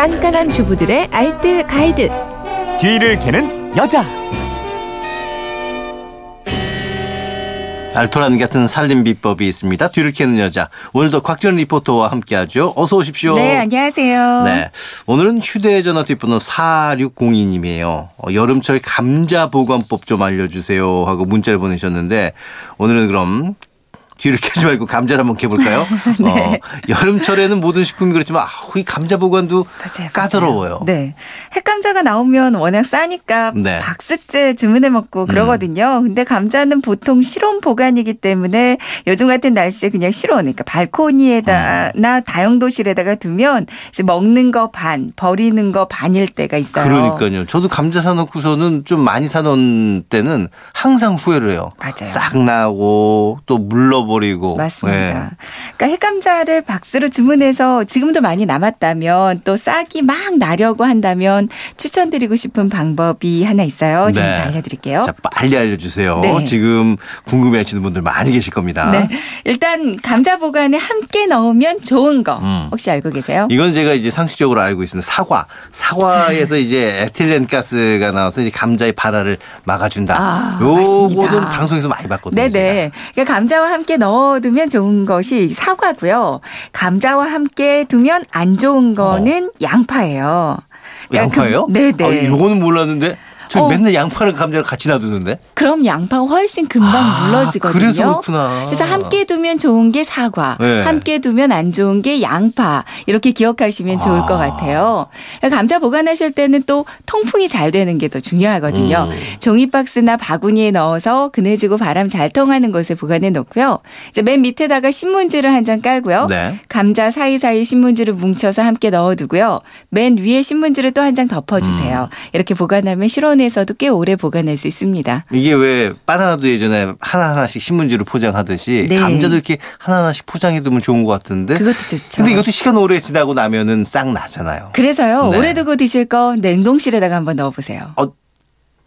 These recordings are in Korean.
깐깐한 주부들의 알뜰 가이드. 뒤를 캐는 여자. 알토란 같은 살림 비법이 있습니다. 뒤를 캐는 여자. 오늘도 곽전 리포터와 함께하죠. 어서 오십시오. 네, 안녕하세요. 네. 오늘은 휴대전화 뒷번호 4602님이에요. 어, 여름철 감자 보관법 좀 알려주세요 하고 문자를 보내셨는데 오늘은 그럼 뒤를 캐지 말고 감자를 한번 캐볼까요? 네. 어, 여름철에는 모든 식품이 그렇지만 아, 이 감자 보관도 맞아요, 까다로워요. 맞아요. 네. 핵감자가 나오면 워낙 싸니까 네. 박스째 주문해 먹고 그러거든요. 근데 감자는 보통 실온 보관이기 때문에 요즘 같은 날씨에 그냥 실온, 그러니까 발코니에다나 다용도실에다가 두면 이제 먹는 거 반, 버리는 거 반일 때가 있어요. 그러니까요. 저도 감자 사놓고서는 좀 많이 사놓은 때는 항상 후회를 해요. 맞아요. 싹 나고 또 물러 버리고. 맞습니다. 네. 그러니까 핵감자를 박스로 주문해서 지금도 많이 남았다면 또 싹이 막 나려고 한다면 추천드리고 싶은 방법이 하나 있어요. 지금 네. 알려드릴게요. 자, 빨리 알려주세요. 네. 지금 궁금해하시는 분들 많이 계실 겁니다. 네. 일단 감자 보관에 함께 넣으면 좋은 거 음. 혹시 알고 계세요? 이건 제가 이제 상식적으로 알고 있습니다. 사과. 사과에서 이제 에틸렌 가스가 나와서 이제 감자의 발화를 막아준다. 아, 요거는. 방송에서 많이 봤거든요. 네네. 그러니까 감자와 함께 넣어두면 좋은 것이 사과고요. 감자와 함께 두면 안 좋은 거는 양파예요. 제가. 그러니까 양파예요? 그- 네네. 아, 요거는 몰랐는데. 저 어. 맨날 양파랑 감자를 같이 놔두는데. 그럼 양파가 훨씬 금방 아, 물러지거든요. 그래서 그렇구나. 그래서 함께 두면 좋은 게 사과, 네. 함께 두면 안 좋은 게 양파 이렇게 기억하시면 좋을 아. 것 같아요. 감자 보관하실 때는 또 통풍이 잘 되는 게 더 중요하거든요. 음. 종이 박스나 바구니에 넣어서 그네지고 바람 잘 통하는 곳에 보관해 놓고요. 이제 맨 밑에다가 신문지를 한 장 깔고요. 네. 감자 사이사이 신문지를 뭉쳐서 함께 넣어두고요. 맨 위에 신문지를 또 한 장 덮어주세요. 음. 이렇게 보관하면 실온 에서도 꽤 오래 보관할 수 있습니다. 이게 왜 바나나도 예전에 하나하나씩 신문지로 포장하듯이 네. 감자도 이렇게 하나하나씩 포장해두면 좋은 것 같은데. 그것도 좋죠. 근데 이것도 시간 오래 지나고 나면은 싹 나잖아요. 그래서요 네. 오래 두고 드실 거 냉동실에다가 한번 넣어보세요. 어,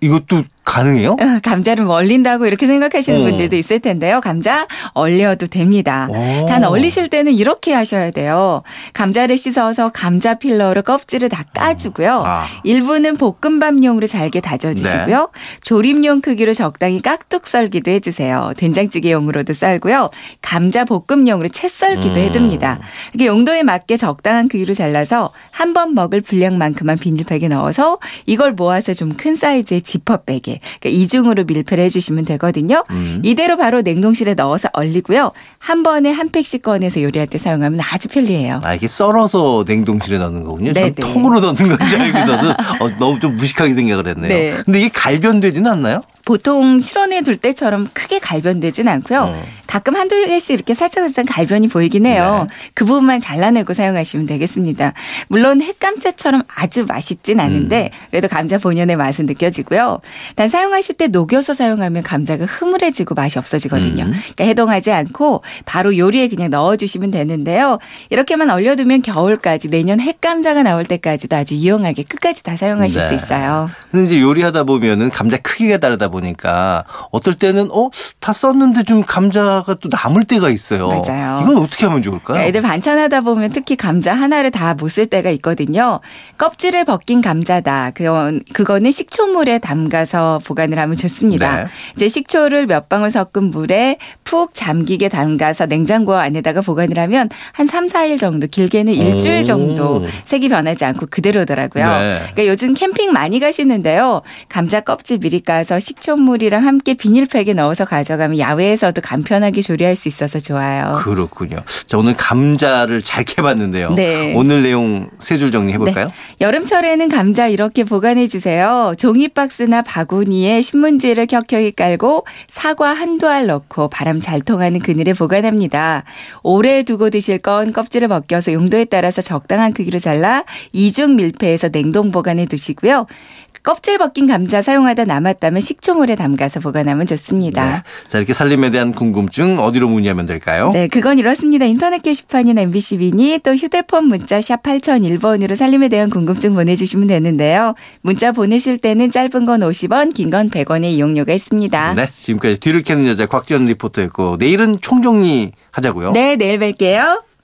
이것도 가능해요? 어, 감자를 얼린다고 이렇게 생각하시는 어. 분들도 있을 텐데요. 감자 얼려도 됩니다. 오. 단 얼리실 때는 이렇게 하셔야 돼요. 감자를 씻어서 감자 필러로 껍질을 다 까주고요. 아. 일부는 볶음밥용으로 잘게 다져주시고요. 조림용 크기로 적당히 깍둑 썰기도 해주세요. 된장찌개용으로도 썰고요. 감자 볶음용으로 채 썰기도 음. 해둡니다. 이렇게 용도에 맞게 적당한 크기로 잘라서 한 번 먹을 분량만큼만 비닐팩에 넣어서 이걸 모아서 좀 큰 사이즈의 지퍼백에 그러니까 이중으로 밀폐를 해주시면 되거든요. 음. 이대로 바로 냉동실에 넣어서 얼리고요. 한 번에 한 팩씩 꺼내서 요리할 때 사용하면 아주 편리해요. 아, 이게 썰어서 냉동실에 넣는 거군요. 전 네네. 통으로 넣는 건지 알고 있어도 어, 너무 좀 무식하게 생각을 했네요. 네. 근데 이게 갈변되지는 않나요? 보통 실온에 둘 때처럼 크게 갈변되진 않고요. 어. 가끔 한두 개씩 이렇게 살짝살짝 갈변이 보이긴 해요. 네. 그 부분만 잘라내고 사용하시면 되겠습니다. 물론 핵감자처럼 아주 맛있진 않은데 음. 그래도 감자 본연의 맛은 느껴지고요. 단 사용하실 때 녹여서 사용하면 감자가 흐물해지고 맛이 없어지거든요. 음. 그러니까 해동하지 않고 바로 요리에 그냥 넣어주시면 되는데요. 이렇게만 얼려두면 겨울까지 내년 핵감자가 나올 때까지도 아주 유용하게 끝까지 다 사용하실 네. 수 있어요. 근데 이제 요리하다 보면은 감자 크기가 다르다 보니까 어떨 때는 어 다 썼는데 좀 감자 가 또 남을 때가 있어요. 맞아요. 이건 어떻게 하면 좋을까요? 애들 반찬하다 보면 특히 감자 하나를 다 못 쓸 때가 있거든요. 껍질을 벗긴 감자다. 그건 그거는 식초물에 담가서 보관을 하면 좋습니다. 네. 이제 식초를 몇 방울 섞은 물에 푹 잠기게 담가서 냉장고 안에다가 보관을 하면 한 3, 4일 정도 길게는 일주일 오. 정도 색이 변하지 않고 그대로더라고요. 네. 그러니까 요즘 캠핑 많이 가시는데요. 감자 껍질 미리 까서 식초물이랑 함께 비닐팩에 넣어서 가져가면 야외에서도 간편하게 조리할 수 있어서 좋아요. 그렇군요. 자, 오늘 감자를 잘 캐봤는데요. 네. 오늘 내용 세 줄 정리해 볼까요? 여름철에는 감자 이렇게 보관해 주세요. 종이 박스나 바구니에 신문지를 켜켜이 깔고 사과 한두 알 넣고 바람 잘 통하는 그늘에 보관합니다. 오래 두고 드실 건 껍질을 벗겨서 용도에 따라서 적당한 크기로 잘라 이중 밀폐해서 냉동 보관해 두시고요. 껍질 벗긴 감자 사용하다 남았다면 식초물에 담가서 보관하면 좋습니다. 네. 자, 이렇게 살림에 대한 궁금증 어디로 문의하면 될까요? 네, 그건 이렇습니다. 인터넷 게시판이나 MBC 미니 또 휴대폰 문자 샵 8001번으로 살림에 대한 궁금증 보내주시면 되는데요. 문자 보내실 때는 짧은 건 50원, 긴 건 100원의 이용료가 있습니다. 네. 지금까지 뒤를 캐는 여자 곽지연 리포터였고 내일은 총정리 하자고요. 네, 내일 뵐게요.